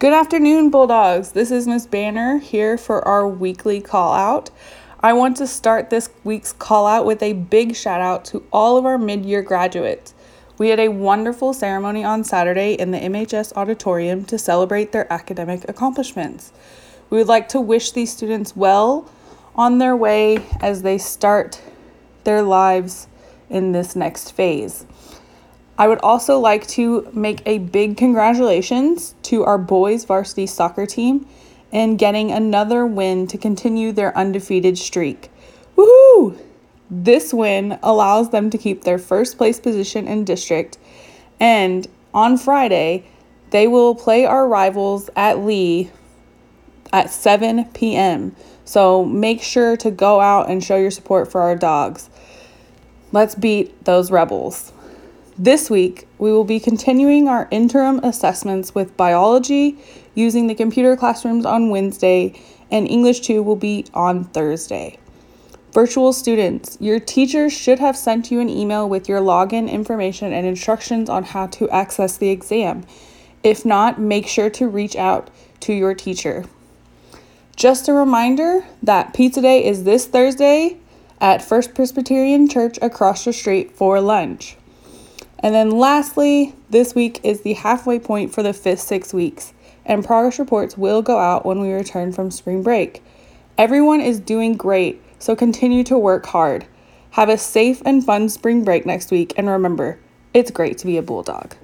Good afternoon, Bulldogs. This is Miss Banner here for our weekly call out. I want to start this week's call out with a big shout out to all of our mid year graduates. We had a wonderful ceremony on Saturday in the MHS auditorium to celebrate their academic accomplishments. We would like to wish these students well on their way as they start their lives in this next phase. I would also like to make a big congratulations to our boys varsity soccer team in getting another win to continue their undefeated streak. Woohoo! This win allows them to keep their first place position in district, and on Friday, they will play our rivals at Lee at 7 p.m. So make sure to go out and show your support for our dogs. Let's beat those rebels. This week, we will be continuing our interim assessments with biology using the computer classrooms on Wednesday, and English 2 will be on Thursday. Virtual students, your teachers should have sent you an email with your login information and instructions on how to access the exam. If not, make sure to reach out to your teacher. Just a reminder that Pizza Day is this Thursday at First Presbyterian Church across the street for lunch. And then lastly, this week is the halfway point for the fifth six weeks, and progress reports will go out when we return from spring break. Everyone is doing great, so continue to work hard. Have a safe and fun spring break next week, and remember, it's great to be a bulldog.